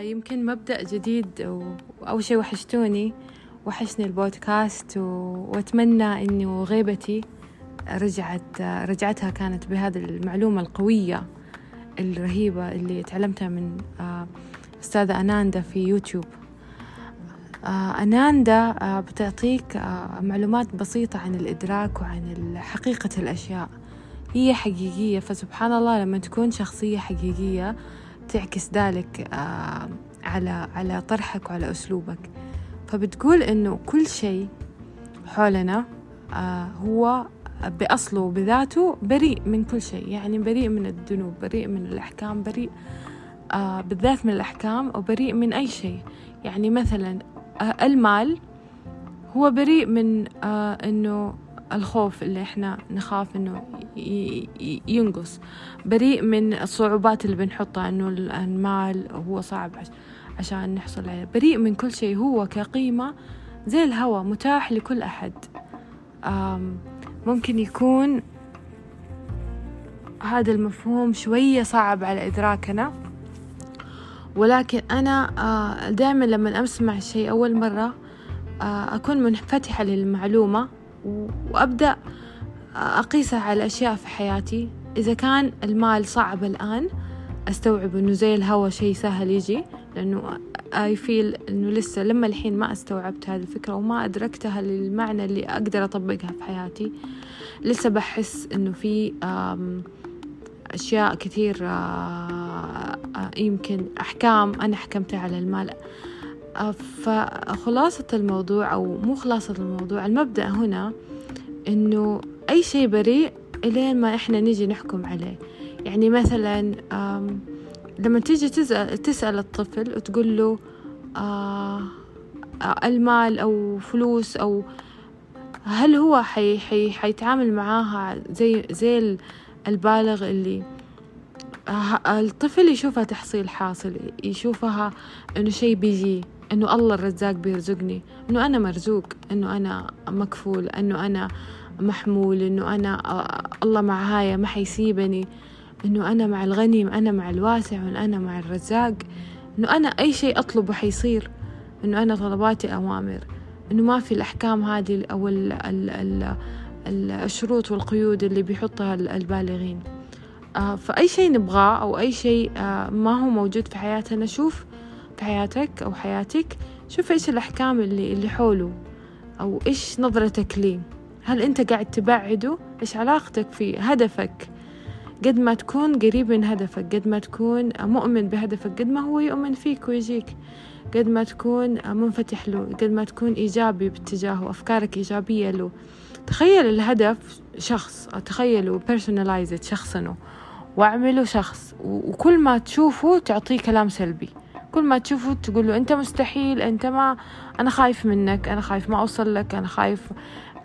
يمكن مبدأ جديد وأول شي وحشتوني وحشني البودكاست و... وأتمنى إنه غيبتي رجعت رجعتها كانت بهذه المعلومة القوية الرهيبة اللي تعلمتها من آه، أستاذة أناندا في يوتيوب. آه، أناندا آه، بتعطيك معلومات بسيطة عن الإدراك وعن حقيقة الأشياء. هي حقيقية فسبحان الله لما تكون شخصية حقيقية تعكس ذلك على على طرحك وعلى أسلوبك. فبتقول إنه كل شيء حولنا هو بأصله بذاته بريء من كل شيء. يعني بريء من الذنوب بريء من الأحكام بريء آه بالذات من الأحكام وبريء من أي شيء. يعني مثلا آه المال هو بريء من آه إنه الخوف اللي إحنا نخاف إنه ينقص. بريء من الصعوبات اللي بنحطها إنه المال هو صعب عشان نحصل عليه. بريء من كل شيء هو كقيمة زي الهواء متاح لكل أحد. ممكن يكون هذا المفهوم شوية صعب على إدراكنا. ولكن أنا آه، دائما لما أسمع شيء أول مرة آه، أكون منفتحة للمعلومة وأبدأ أقيسها على أشياء في حياتي. إذا كان المال صعب الآن أستوعب إنه زي الهوا شيء سهل يجي لأنه I feel إنه لسه لما الحين ما أستوعبت هذه الفكرة وما أدركتها للمعنى اللي أقدر أطبقها في حياتي لسه بحس إنه في أشياء كثير آه، آه، يمكن أحكام أنا حكمتها على المال. آه، فخلاصة الموضوع أو مو خلاصة الموضوع المبدأ هنا إنه أي شيء بريء إلين ما إحنا نجي نحكم عليه. يعني مثلا لما تيجي تسأل, تسأل الطفل وتقول له آه المال أو فلوس أو هل هو حي حي حيتعامل معاها زي زي البالغ اللي الطفل يشوفها تحصيل حاصل يشوفها إنه شيء بيجي. إنه الله الرزاق بيرزقني إنه أنا مرزوق إنه أنا مكفول إنه أنا محمول إنه أنا الله معايا ما حيسيبني إنه أنا مع الغني أنا مع الواسع أنا مع الرزاق إنه أنا أي شيء أطلبه حيصير إنه أنا طلباتي أوامر إنه ما في الأحكام هذه أو ال ال ال الشروط والقيود اللي بيحطها البالغين. آه فأي شيء نبغاه أو أي شيء آه ما هو موجود في حياتنا شوف في حياتك أو حياتك شوف إيش الأحكام اللي اللي حوله أو إيش نظرتك ليه. هل أنت قاعد تبعده؟ إيش علاقتك فيه هدفك؟ قد ما تكون قريب من هدفك قد ما تكون مؤمن بهدفك قد ما هو يؤمن فيك ويجيك. قد ما تكون منفتح له قد ما تكون إيجابي باتجاهه أفكارك إيجابية له. تخيل الهدف شخص تخيله personalize شخصنه واعمله شخص وكل ما تشوفه تعطيه كلام سلبي. كل ما تشوفه تقول له أنت مستحيل أنت ما أنا خايف منك أنا خايف ما أوصل لك أنا خايف.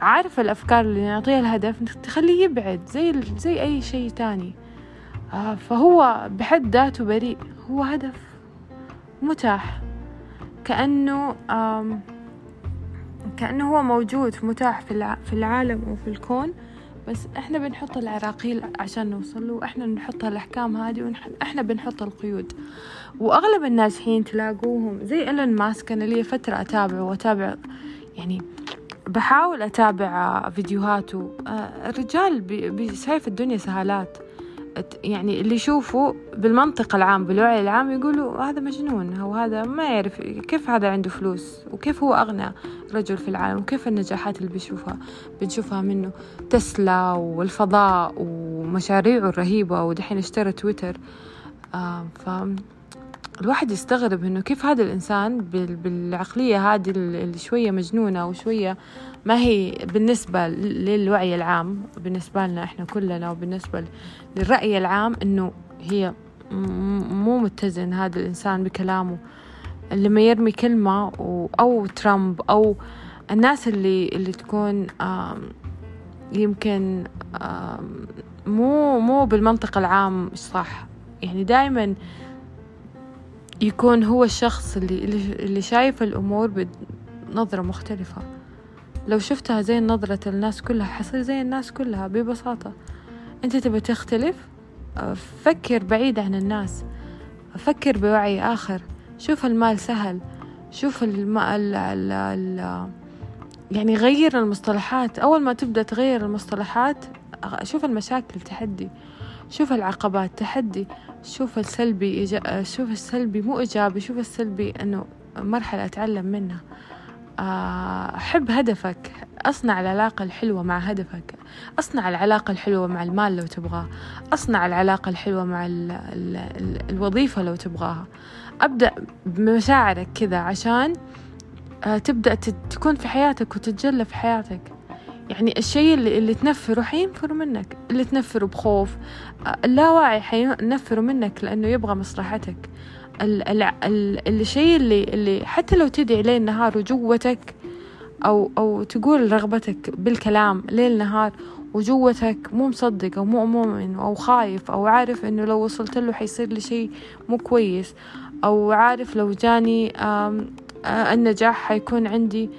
عارف الأفكار اللي نعطيها الهدف تخليه يبعد زي زي أي شيء تاني. آه فهو بحد ذاته بريء هو هدف متاح. كأنه كأنه هو موجود متاح في العالم أو في الكون. بس إحنا بنحط العراقيل عشان نوصل له وإحنا بنحط الأحكام هذه وإحنا بنحط القيود. وأغلب الناجحين تلاقوهم زي إيلون ماسك أنا لي فترة أتابعه وأتابع يعني بحاول أتابع فيديوهاته. آه، الرجال شايف الدنيا سهالات. يعني اللي يشوفوا بالمنطق العام بالوعي العام يقولوا هذا مجنون أو هذا ما يعرف كيف هذا عنده فلوس وكيف هو أغنى رجل في العالم وكيف النجاحات اللي بيشوفها بنشوفها منه. تسلا والفضاء ومشاريعه الرهيبة ودحين اشترى تويتر. آه الواحد يستغرب إنه كيف هذا الإنسان بالعقلية هذه اللي شوية مجنونة وشوية ما هي بالنسبة للوعي العام بالنسبة لنا إحنا كلنا وبالنسبة للرأي العام إنه هي مو متزن هذا الإنسان بكلامه. لما يرمي كلمة أو ترامب أو الناس اللي اللي تكون يمكن مو مو بالمنطق العام صح. يعني دائما يكون هو الشخص اللي اللي شايف الأمور بنظرة مختلفة. لو شفتها زي نظرة الناس كلها حصير زي الناس كلها ببساطة. أنت تبى تختلف؟ فكر بعيد عن الناس. فكر بوعي آخر. شوف المال سهل. شوف الم... ال... ال... ال... يعني غير المصطلحات. أول ما تبدأ تغير المصطلحات شوف المشاكل تحدي شوف العقبات تحدي. شوف السلبي إيجا... شوف السلبي مو إيجابي شوف السلبي أنه مرحلة أتعلم منها. أحب هدفك. أصنع العلاقة الحلوة مع هدفك. أصنع العلاقة الحلوة مع المال لو تبغاه. أصنع العلاقة الحلوة مع ال ال ال الوظيفة لو تبغاها. أبدأ بمشاعرك كذا عشان آه، تبدأ تكون في حياتك وتتجلى في حياتك. يعني الشيء اللي, اللي تنفره حينفر منك اللي تنفره بخوف. آه، اللاواعي حينفره منك لأنه يبغى مصلحتك. الشيء اللي اللي حتى لو تدعي ليل نهار وجوتك أو أو تقول رغبتك بالكلام ليل نهار وجوتك مو مصدق أو مو مؤمن أو خايف أو عارف إنه لو وصلت له حيصير لي شيء مو كويس. أو عارف لو جاني النجاح حيكون عندي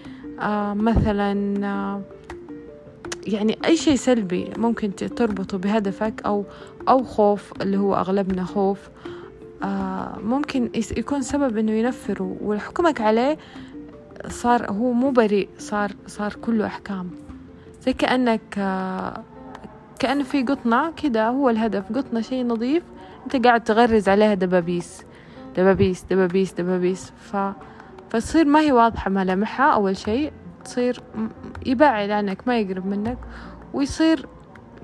مثلا يعني أي شيء سلبي ممكن تربطه بهدفك أو أو خوف اللي هو أغلبنا خوف. ممكن يكون سبب إنه ينفره وحكمك عليه صار هو مو بريء صار صار كله أحكام. زي كأنك كأنه في قطنة كده هو الهدف قطنة شيء نظيف أنت قاعد تغرز عليها دبابيس. دبابيس دبابيس دبابيس. ف فتصير ما هي واضحة ملامحها أول شيء. تصير يبعد عنك ما يقرب منك ويصير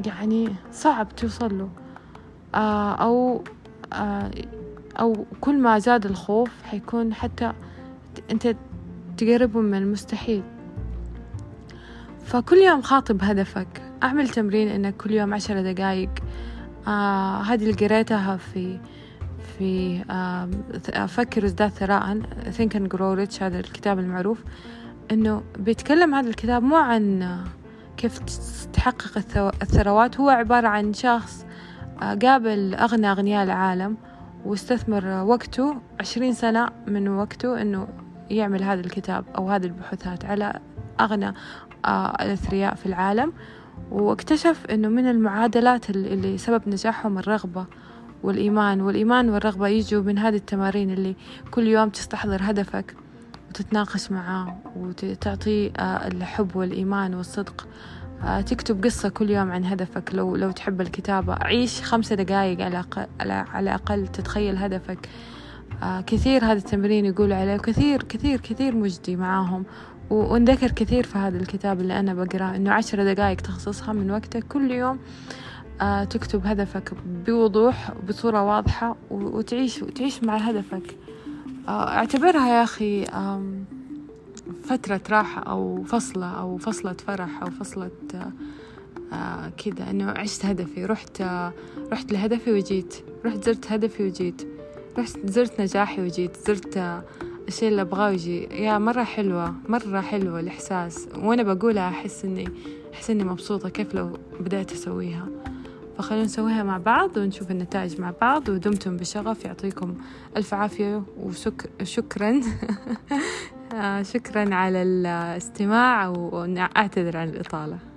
يعني صعب توصل له. آه أو آه أو كل ما زاد الخوف حيكون حتى أنت تقربه من المستحيل. فكل يوم خاطب هدفك. أعمل تمرين إنك كل يوم عشر دقايق. آه هذه اللي قريتها في في آه أفكر وإزداد ثراء. Think and Grow Rich هذا الكتاب المعروف. إنه بيتكلم هذا الكتاب مو عن كيف تحقق الثروات هو عبارة عن شخص آه قابل أغنى أغنياء العالم واستثمر وقته عشرين سنة من وقته إنه يعمل هذا الكتاب أو هذه البحوثات على أغنى آه، الأثرياء في العالم. واكتشف إنه من المعادلات اللي سبب نجاحهم الرغبة والإيمان. والإيمان والرغبة يجوا من هذه التمارين اللي كل يوم تستحضر هدفك. وتتناقش معاه وتعطيه آه، الحب والإيمان والصدق. آه، تكتب قصة كل يوم عن هدفك. لو لو تحب الكتابة عيش خمسة دقايق على أقل على الأقل تتخيل هدفك. آه كثير هذا التمرين يقول عليه كثير كثير كثير مجدي معاهم. ونذكر كثير في هذا الكتاب اللي أنا بقرأه إنه عشر دقائق تخصصها من وقتك كل يوم. تكتب هدفك بوضوح بصورة واضحة وتعيش وتعيش مع هدفك. اعتبرها يا أخي فترة راحة أو فصلة أو فصلة فرح أو فصلة آه كذا إنه عشت هدفي رحت آه رحت لهدفي وجيت رحت زرت هدفي وجيت رحت زرت نجاحي وجيت زرت الشيء اللي أبغاه وجي يا مرة حلوة مرة حلوة الإحساس. وأنا بقولها أحس إني أحس إني مبسوطة كيف لو بدأت أسويها. فخلونا نسويها مع بعض ونشوف النتائج مع بعض ودمتم بشغف يعطيكم ألف عافية وشكرا آه، شكرا على الاستماع وأعتذر عن الإطالة.